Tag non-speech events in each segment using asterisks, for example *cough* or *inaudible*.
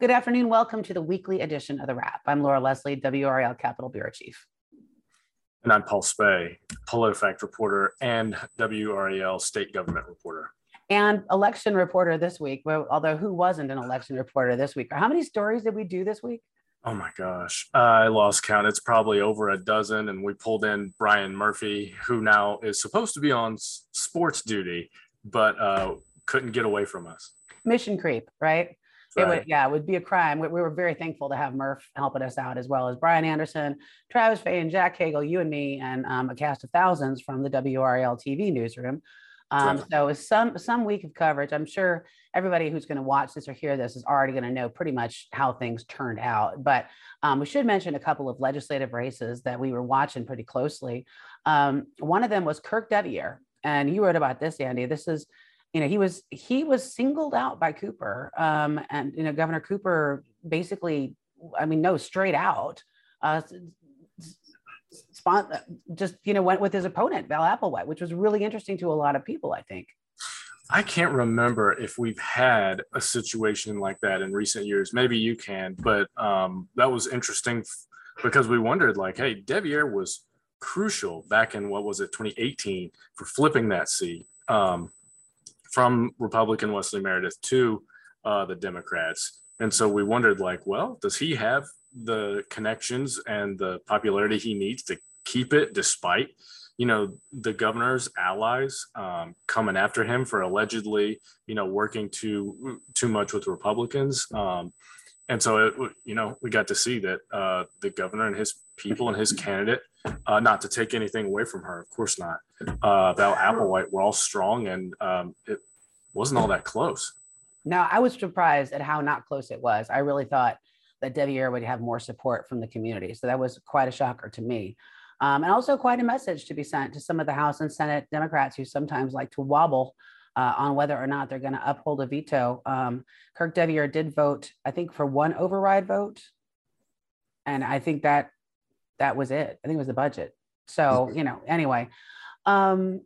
Good afternoon. Welcome to the weekly edition of The Wrap. I'm Laura Leslie, WRAL Capital Bureau Chief. And I'm Paul Specht, PolitiFact reporter and WRAL state government reporter. And election reporter this week, well, although who wasn't an election reporter this week? How many stories did we do this week? Oh my gosh, I lost count. It's probably over a dozen. And we pulled in Brian Murphy, who now is supposed to be on sports duty, but uh, couldn't get away from us. Mission creep, right? Right. It would, yeah, it would be a crime. We, we, were very thankful to have Murph helping us out, as well as Brian Anderson, Travis Fain, and Jack Hagel, you and me, and um, a cast of thousands from the WRAL TV newsroom. Um, so some some week of coverage. I'm sure everybody who's going to watch this or hear this is already going to know pretty much how things turned out. But um, we should mention a couple of legislative races that we were watching pretty closely. Um, one of them was Kirk Deviere, and you wrote about this, Andy. This is you know he was he was singled out by cooper um, and you know governor cooper basically i mean no straight out uh, spon- just you know went with his opponent val applewhite which was really interesting to a lot of people i think. I can't remember if we've had a situation like that in recent years. Maybe you can but um, that was interesting because we wondered like hey deviere was crucial back in what was it 2018 for flipping that seat. Um, from Republican Wesley Meredith to uh, the Democrats. And so we wondered, like, well, does he have the connections and the popularity he needs to keep it despite, you know, the governor's allies um, coming after him for allegedly, you know, working too too much with Republicans. Um, and so, it, you know, we got to see that uh, the governor and his people and his candidate, uh, not to take anything away from her, of course not, uh, Val Applewhite were all strong and um, it wasn't all that close. No, I was surprised at how not close it was. I really thought that Deviere would have more support from the community. So that was quite a shocker to me. Um, and also quite a message to be sent to some of the House and Senate Democrats who sometimes like to wobble uh, on whether or not they're going to uphold a veto. Um, Kirk Deviere did vote, I think, for one override vote, and I think that that was it. I think it was the budget. So you know, anyway, um,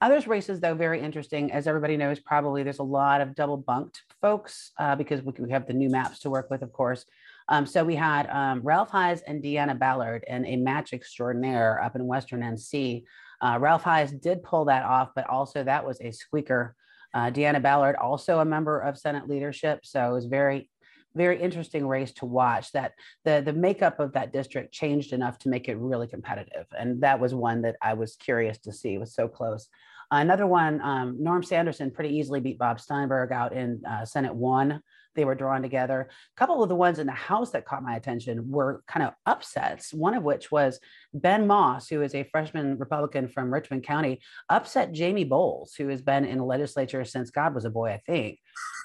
others races though very interesting. As everybody knows, probably there's a lot of double bunked folks uh, because we, we have the new maps to work with, of course. Um, so we had um, Ralph Hise and Deanna Ballard in a match extraordinaire up in Western NC. Uh, Ralph Hise did pull that off, but also that was a squeaker. Uh, Deanna Ballard, also a member of Senate leadership, so it was very, very interesting race to watch. That the the makeup of that district changed enough to make it really competitive, and that was one that I was curious to see. It was so close. Another one, um, Norm Sanderson pretty easily beat Bob Steinberg out in uh, Senate one they were drawn together. A couple of the ones in the House that caught my attention were kind of upsets, one of which was Ben Moss, who is a freshman Republican from Richmond County, upset Jamie Boles, who has been in the legislature since God was a boy, I think.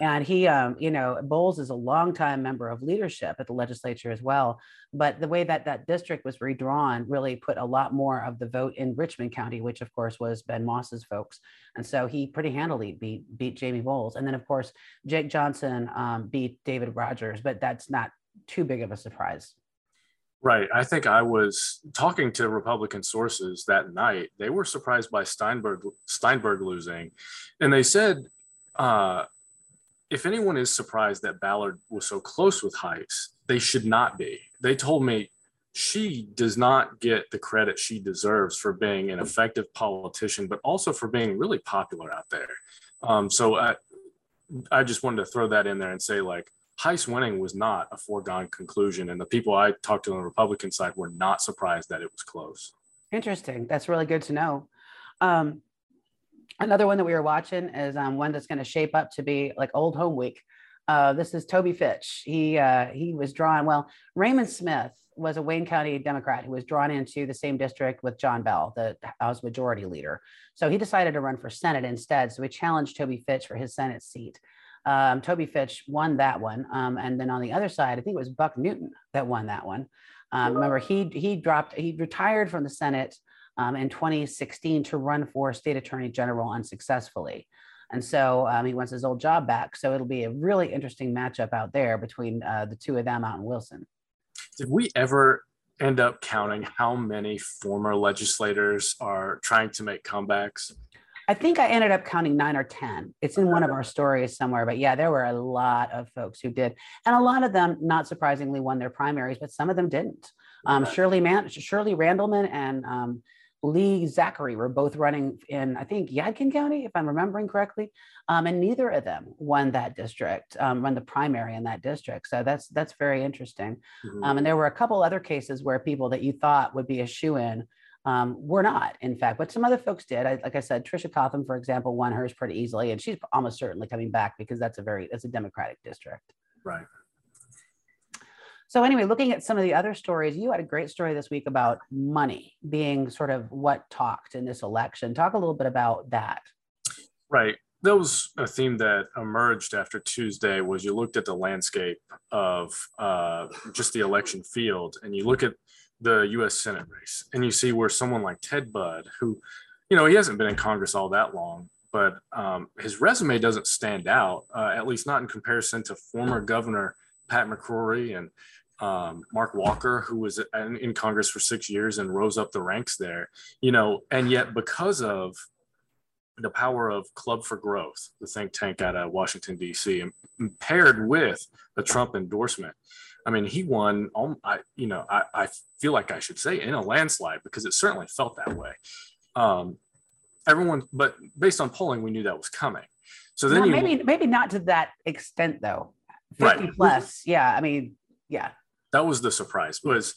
And he, um, you know, Boles is a longtime member of leadership at the legislature as well. But the way that that district was redrawn really put a lot more of the vote in Richmond County, which of course was Ben Moss's folks. And so he pretty handily beat beat Jamie Boles. And then of course Jake Johnson um, beat David Rogers, but that's not too big of a surprise. Right. I think I was talking to Republican sources that night. They were surprised by Steinberg Steinberg losing, and they said, uh, if anyone is surprised that Ballard was so close with Hise, they should not be. They told me she does not get the credit she deserves for being an effective politician, but also for being really popular out there. Um, so I, I just wanted to throw that in there and say, like, Hise winning was not a foregone conclusion. And the people I talked to on the Republican side were not surprised that it was close. Interesting. That's really good to know. Um, another one that we were watching is um, one that's going to shape up to be like old home week. Uh, this is Toby Fitch. He uh, he was drawn. Well, Raymond Smith was a Wayne County Democrat who was drawn into the same district with John Bell, the House Majority Leader. So he decided to run for Senate instead. So he challenged Toby Fitch for his Senate seat. Um, Toby Fitch won that one, um, and then on the other side, I think it was Buck Newton that won that one. Um, remember, he he dropped, he retired from the Senate um, in 2016 to run for state attorney general unsuccessfully. And so um, he wants his old job back. So it'll be a really interesting matchup out there between uh, the two of them out in Wilson. Did we ever end up counting how many former legislators are trying to make comebacks? I think I ended up counting nine or 10. It's in one of our stories somewhere, but yeah, there were a lot of folks who did. And a lot of them, not surprisingly, won their primaries, but some of them didn't. Um, Shirley, Man- Shirley Randleman and um, Lee Zachary were both running in, I think, Yadkin County, if I'm remembering correctly. Um, and neither of them won that district, um, run the primary in that district. So that's that's very interesting. Mhm. Um, and there were a couple other cases where people that you thought would be a shoe in um, were not, in fact, but some other folks did. I, like I said, Tricia Cotham, for example, won hers pretty easily, and she's almost certainly coming back because that's a very that's a Democratic district. right. So anyway, looking at some of the other stories, you had a great story this week about money being sort of what talked in this election. Talk a little bit about that. Right. That was a theme that emerged after Tuesday was you looked at the landscape of uh, just the election field and you look at the US Senate race and you see where someone like Ted Budd, who, you know, he hasn't been in Congress all that long, but um, his resume doesn't stand out, uh, at least not in comparison to former Governor Pat McCrory and um, Mark Walker, who was in, in Congress for six years and rose up the ranks there, you know, and yet because of the power of Club for Growth, the think tank out of Washington, D.C., and paired with a Trump endorsement. I mean, he won, um, I, you know, I, I feel like I should say in a landslide because it certainly felt that way. Um, everyone, but based on polling, we knew that was coming. So then Well, you, maybe maybe not to that extent though. Right. 50 plus. Yeah. I mean, yeah. That was the surprise was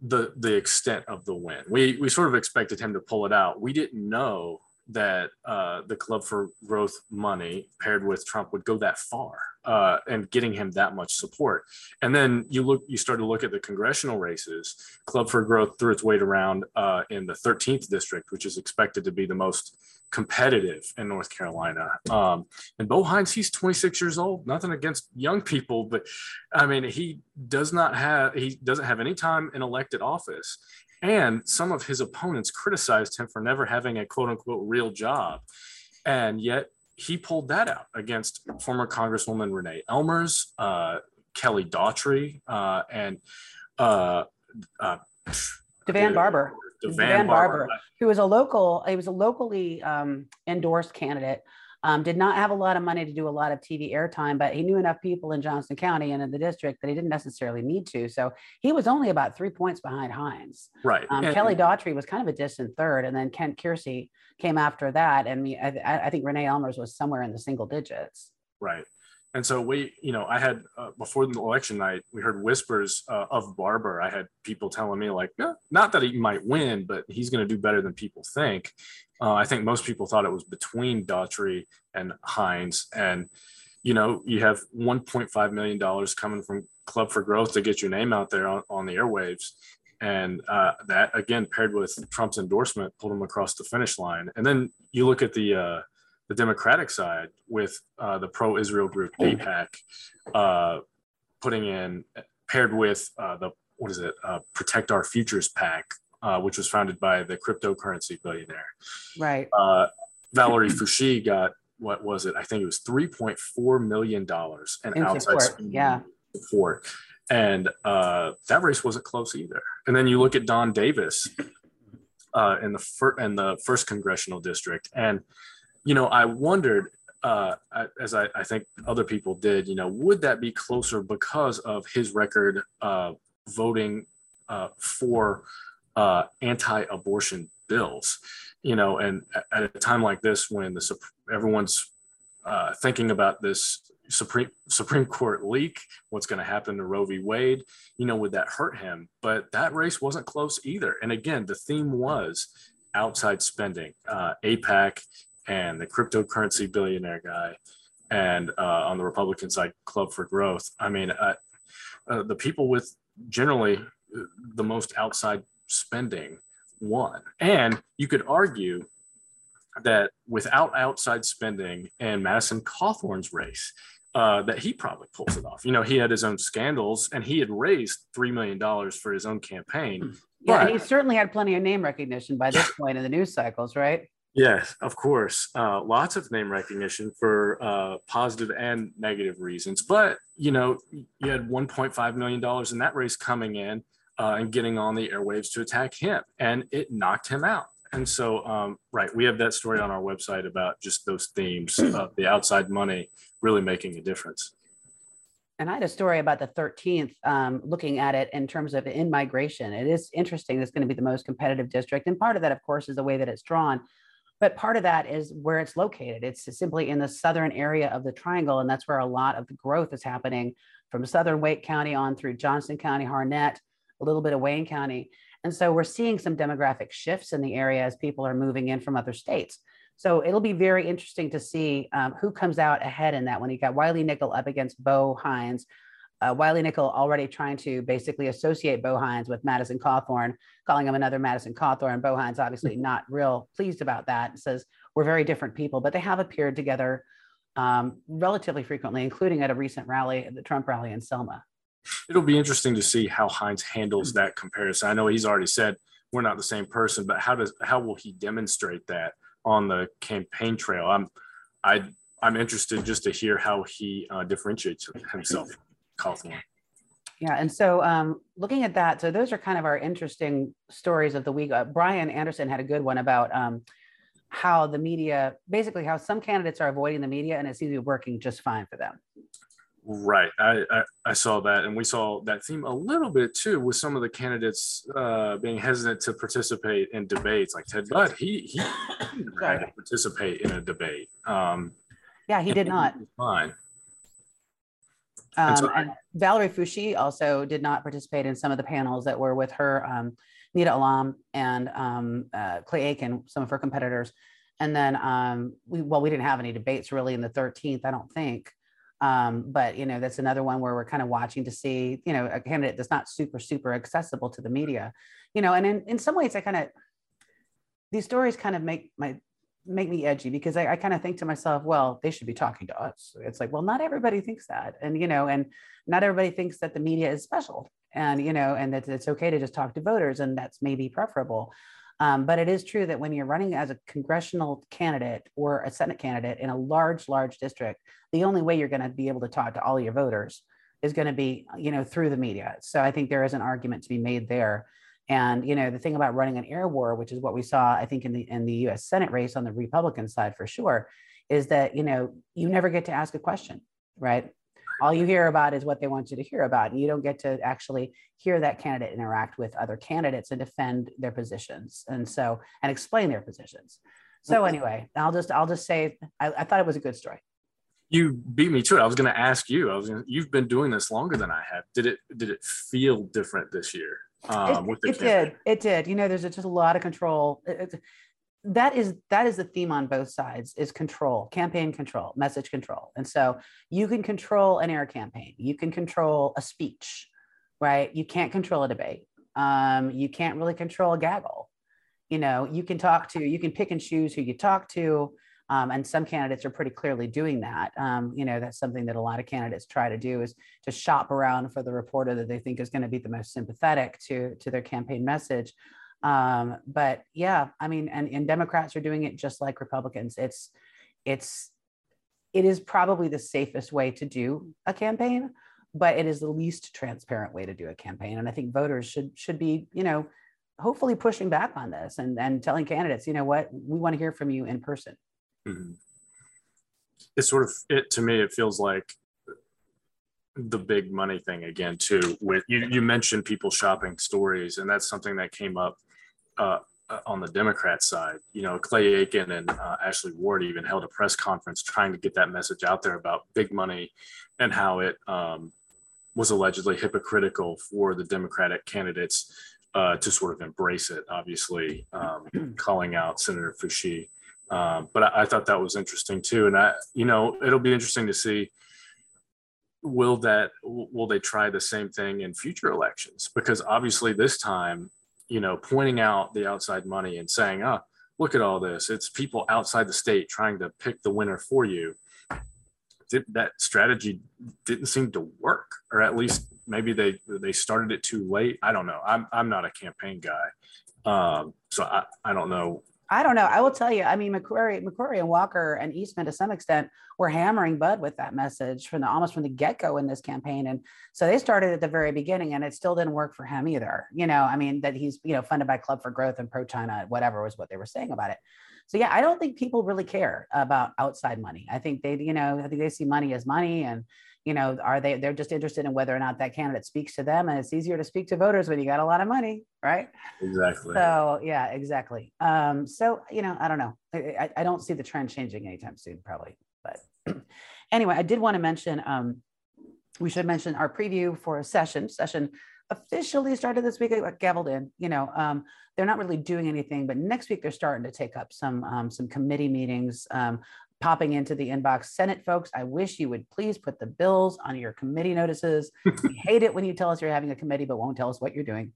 the the extent of the win. We we sort of expected him to pull it out. We didn't know that uh, the Club for Growth money paired with Trump would go that far uh, and getting him that much support. And then you look, you start to look at the congressional races. Club for Growth threw its weight around uh, in the 13th district, which is expected to be the most competitive in North Carolina. Um, and Bo Hines, he's 26 years old. Nothing against young people, but I mean, he does not have he doesn't have any time in elected office. And some of his opponents criticized him for never having a quote unquote real job. And yet he pulled that out against former Congresswoman Renee Ellmers, uh, Kelly Daughtry, uh, and uh, uh, Devan Barbour. Devan, Devan Barbour. Barbour. who was a local, he was a locally um, endorsed candidate. Um, did not have a lot of money to do a lot of TV airtime, but he knew enough people in Johnston County and in the district that he didn't necessarily need to. So he was only about three points behind Hines. Right. Um, And- Kelly Daughtry was kind of a distant third, and then Kent Keirsey came after that. And we, I- I think Renee Ellmers was somewhere in the single digits. Right. And so we, you know, I had uh, before the election night, we heard whispers uh, of Barbour. I had people telling me like, "Yeah, not that he might win, but he's going to do better than people think. Uh, I think most people thought it was between Daughtry and Hines, and you know, you have 1.5 million dollars coming from Club for Growth to get your name out there on, on the airwaves, and uh, that again paired with Trump's endorsement pulled him across the finish line. And then you look at the uh, the Democratic side with uh, the pro-Israel group AIPAC uh, putting in paired with uh, the what is it uh, Protect Our Futures PAC, uh, which was founded by the cryptocurrency billionaire Right. uh, Valerie Foushee got what was it? I think it was 3.4 million dollars in In outside support, yeah. support. And uh, that race wasn't close either. And then you look at Don Davis uh, in the fir- in the first congressional district, and you know I wondered, uh, as I, I think other people did, you know, would that be closer because of his record uh, voting uh, for uh, anti-abortion bills? You know, and at- a time like this, when the everyone's uh, thinking about this Supreme Supreme Court leak, what's going to happen to Roe v. Wade, you know, would that hurt him? But that race wasn't close either. And again, the theme was outside spending, uh, AIPAC and the cryptocurrency billionaire guy, and uh, on the Republican side, Club for Growth. I mean, uh, uh, the people with generally uh, the most outside spending won. And you could argue that without outside spending and Madison Cawthorn's race, uh, that he probably pulls it off. You know, he had his own scandals and he had raised $3 million for his own campaign. Yeah, and But- he certainly had plenty of name recognition by this point in the news cycles, right? Yes, of course. Uh, lots of name recognition for uh, positive and negative reasons. But, you know, you had $1.5 million in that race coming in uh, and getting on the airwaves to attack him, and it knocked him out. and so, um, right, we have that story on our website about just those themes of the outside money really making a difference. And I had a story about the 13th, um, looking at it in terms of in migration. It is interesting. It's going to be the most competitive district. And part of that, of course, is the way that it's drawn. But part of that is where it's located. It's simply in the southern area of the triangle. And that's where a lot of the growth is happening from southern Wake County on through Johnston County, Harnett, a little bit of Wayne County. And so we're seeing some demographic shifts in the area as people are moving in from other states. So it'll be very interesting to see um, who comes out ahead in that when you got Wiley Nickel up against Bo Hines. Uh, Wiley Nickel already trying to basically associate Bo Hines with Madison Cawthorn, calling him another Madison Cawthorn. Bo Hines obviously mm-hmm. not real pleased about that. Says we're very different people, but they have appeared together um, relatively frequently, including at a recent rally, the Trump rally in Selma. It'll be interesting to see how Hines handles mm. that comparison. I know he's already said we're not the same person, but how does how will he demonstrate that on the campaign trail? I'm I I'm interested just to hear how he uh, differentiates himself. Cawthorn. Yeah, and so um, looking at that, so those are kind of our interesting stories of the week. Uh, Brian Anderson had a good one about um, how the media, basically how some candidates are avoiding the media, and it seems to be working just fine for them. Right. I, I, I, saw that. And we saw that theme a little bit too with some of the candidates uh, being hesitant to participate in debates. Like Ted Budd, he, he had to participate in a debate. Um, yeah, he did not. Fine. Um, and, Valerie Foushee also did not participate in some of the panels that were with her, um, Nida Allam and um, uh, Clay Aiken, some of her competitors. And then, um, we, well, we didn't have any debates really in the 13th, I don't think. Um, but you know, that's another one where we're kind of watching to see, you know, a candidate that's not super, super accessible to the media, you know, and in, in some ways I kind of, these stories kind of make my, make me edgy because I, I kind of think to myself, well, they should be talking to us. It's like, well, not everybody thinks that. And, you know, and not everybody thinks that the media is special and, you know, and that it's okay to just talk to voters and that's maybe preferable. Um, but it is true that when you're running as a congressional candidate or a Senate candidate in a large, large district, the only way you're going to be able to talk to all your voters is going to be, you know, through the media. So I think there is an argument to be made there. And you know, the thing about running an air war, which is what we saw, I think, in the in the U.S. Senate race on the Republican side for sure, is that you know you never get to ask a question, right? all you hear about is what they want you to hear about and you don't get to actually hear that candidate interact with other candidates and defend their positions and so and explain their positions. So anyway i'll just i'll just say i, I thought it was a good story. You beat me to it. I was going to ask you. I was gonna, you've been doing this longer than i have. Did it did it feel different this year um, it, it did. It did. You know there's just a lot of control. It, that is that is the theme on both sides is control campaign control message control. And so you can control an air campaign. You can control a speech right? You can't control a debate. Um, you can't really control a gaggle. You know you can talk to you can pick and choose who you talk to um, and some candidates are pretty clearly doing that um, you know that's something that a lot of candidates try to do is to shop around for the reporter that they think is going to be the most sympathetic to to their campaign message um, but yeah, I mean, and, and Democrats are doing it just like Republicans. It's it's it is probably the safest way to do a campaign, but it is the least transparent way to do a campaign. And I think voters should should be, you know, hopefully pushing back on this and, and telling candidates, you know what, we want to hear from you in person. Mm-hmm. It's sort of it to me, it feels like the big money thing again too with you you mentioned people shopping stories and that's something that came up uh, uh, on the Democrat side. You know, Clay Aiken and uh, Ashley Ward even held a press conference trying to get that message out there about big money and how it um, was allegedly hypocritical for the Democratic candidates uh, to sort of embrace it, obviously, um, *clears throat* calling out Senator Foushee. Um, but I, I, thought that was interesting too. And I, you know, it'll be interesting to see will that will they try the same thing in future elections because obviously this time you know, pointing out the outside money and saying, "Ah, oh, look at all this. It's people outside the state trying to pick the winner for you." That strategy didn't seem to work, or at least maybe they they started it too late. I don't know. I'm I'm not a campaign guy, um, so I I don't know I don't know. I will tell you. I mean, McCrory, McCrory, and Walker and Eastman to some extent were hammering Budd with that message from the almost from the get go in this campaign, and so they started at the very beginning, and it still didn't work for him either. You know, I mean, that he's you know funded by Club for Growth and pro China, whatever was what they were saying about it. So yeah, I don't think people really care about outside money. I think they, you know, I think they see money as money, and you know, are they, they're just interested in whether or not that candidate speaks to them. And it's easier to speak to voters when you got a lot of money, right? Exactly. So, yeah, exactly. Um, so, you know, I don't know. I, I don't see the trend changing anytime soon, probably. But *clears throat* anyway, I did want to mention, um, we should mention our preview for a session. Session officially started this week. I got gavelled in. You know, um, they're not really doing anything, but next week they're starting to take up some um, some committee meetings. Um, popping into the inbox. Senate folks, I wish you would please put the bills on your committee notices. *laughs* we hate it when you tell us you're having a committee, but won't tell us what you're doing.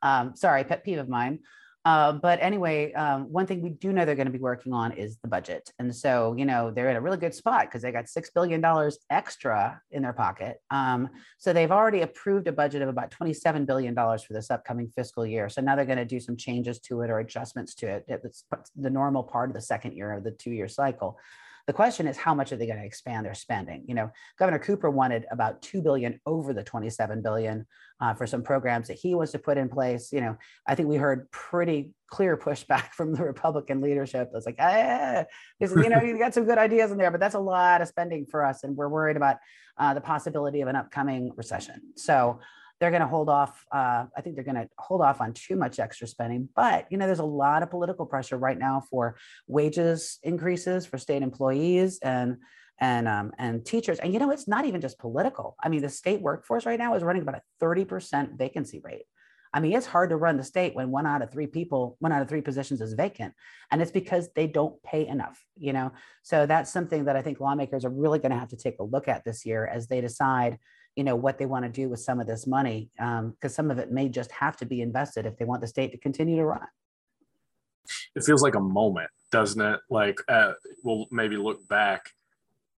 Um, sorry, pet peeve of mine. Uh, but anyway, um, one thing we do know they're going to be working on is the budget. And so, you know, they're in a really good spot because they got $6 billion extra in their pocket. Um, so they've already approved a budget of about $27 billion for this upcoming fiscal year. So now they're going to do some changes to it or adjustments to it. It's the normal part of the second year of the two year cycle. The question is, how much are they going to expand their spending? You know, Governor Cooper wanted about two billion over the 27 billion uh, for some programs that he wants to put in place. You know, I think we heard pretty clear pushback *laughs* from the Republican leadership. It's like, ah, you know, you got some good ideas in there, but that's a lot of spending for us, and we're worried about uh, the possibility of an upcoming recession. So they're going to hold off. Uh, I think they're going to hold off on too much extra spending. But you know, there's a lot of political pressure right now for wages increases for state employees and and um, and teachers. And you know, it's not even just political. I mean, the state workforce right now is running about a 30% vacancy rate. I mean, it's hard to run the state when one out of three people, one out of three positions is vacant. And it's because they don't pay enough, you know? So that's something that I think lawmakers are really going to have to take a look at this year as they decide you know what they want to do with some of this money because um, some of it may just have to be invested if they want the state to continue to run. It feels like a moment doesn't it? Like uh, we'll maybe look back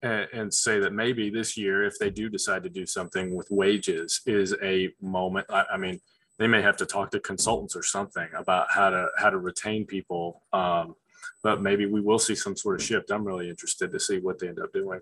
and, say that maybe this year if they do decide to do something with wages is a moment. I, I, mean they may have to talk to consultants or something about how to how to retain people um, but maybe we will see some sort of shift. I'm really interested to see what they end up doing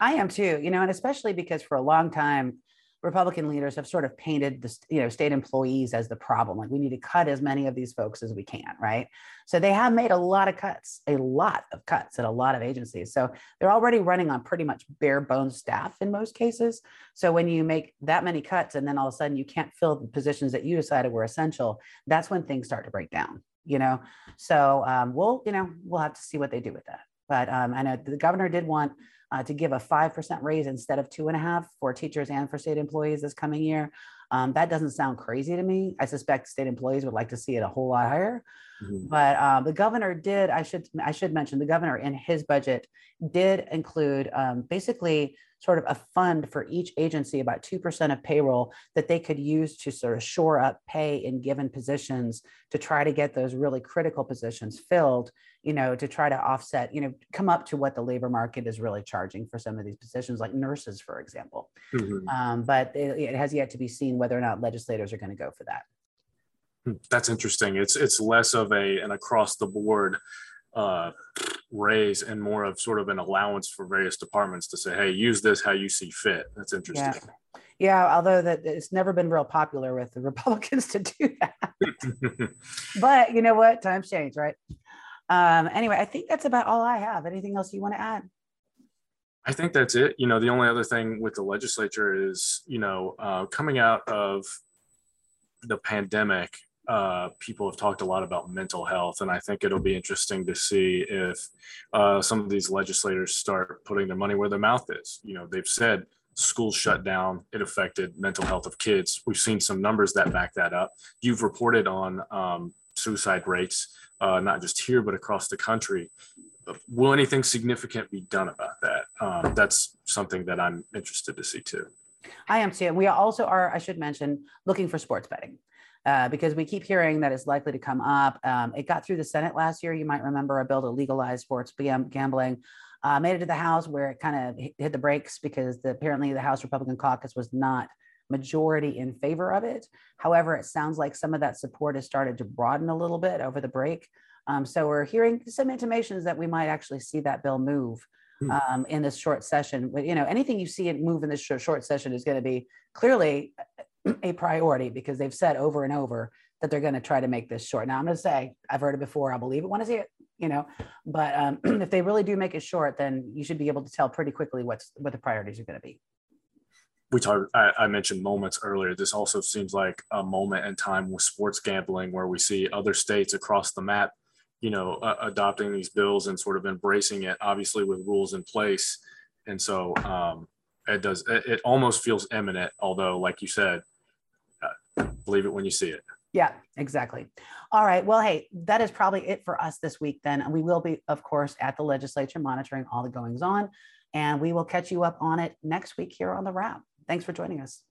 I am too, you know, and especially because for a long time, Republican leaders have sort of painted the you know state employees as the problem. Like we need to cut as many of these folks as we can, right? So they have made a lot of cuts, a lot of cuts at a lot of agencies. So they're already running on pretty much bare bones staff in most cases. So when you make that many cuts and then all of a sudden you can't fill the positions that you decided were essential, that's when things start to break down. You know, so um, we'll you know we'll have to see what they do with that. But um, I know the governor did want uh, to give a 5% raise instead of two and a half for teachers and for state employees this coming year. Um, that doesn't sound crazy to me. I suspect state employees would like to see it a whole lot higher. Mm-hmm. But um, the governor did. I should I should mention the governor in his budget did include um, basically sort of a fund for each agency, about 2% of payroll that they could use to sort of shore up pay in given positions to try to get those really critical positions filled, you know, to try to offset, you know, come up to what the labor market is really charging for some of these positions, like nurses, for example. Mm-hmm. Um, but it, it has yet to be seen whether or not legislators are going to go for that. That's interesting. It's it's less of a an across the board uh, raise and more of sort of an allowance for various departments to say, hey, use this how you see fit. That's interesting. Yeah. Yeah, although that it's never been real popular with the *laughs* Republicans to do that. *laughs* but you know what? Times change, right? Um, anyway, I think that's about all I have. Anything else you want to add? I think that's it. You know, the only other thing with the legislature is, you know, uh, coming out of the pandemic, uh, people have talked a lot about mental health, and I think it'll be interesting to see if uh, some of these legislators start putting their money where their mouth is. You know, they've said schools shut down, it affected mental health of kids. We've seen some numbers that back that up. You've reported on um, suicide rates, uh, not just here, but across the country. Will anything significant be done about that? Um, that's something that I'm interested to see too. I am too. We also are, I should mention, looking for sports betting. Uh, because we keep hearing that it's likely to come up. Um, it got through the Senate last year. You might remember a bill to legalize sports gambling. Uh, made it to the House where it kind of hit the brakes because the, apparently the House Republican caucus was not majority in favor of it. However, it sounds like some of that support has started to broaden a little bit over the break. Um, so we're hearing some intimations that we might actually see that bill move Hmm. um, in this short session. But you know, anything you see it move in this short, short session is going to be clearly a priority because they've said over and over that they're going to try to make this short. Now I'm going to say I've heard it before. I'll believe it Want to see it. You know, but um, *clears throat* if they really do make it short, then you should be able to tell pretty quickly what's what the priorities are going to be. we talked I, I mentioned moments earlier this also seems like a moment in time with sports gambling where we see other states across the map you know uh, adopting these bills and sort of embracing it obviously with rules in place and so um it does it, almost feels imminent although like you said uh, believe it when you see it Yeah, exactly. All right. Well, hey, that is probably it for us this week then. And we will be, of course, at the legislature monitoring all the goings on. And we will catch you up on it next week here on the wrap. Thanks for joining us.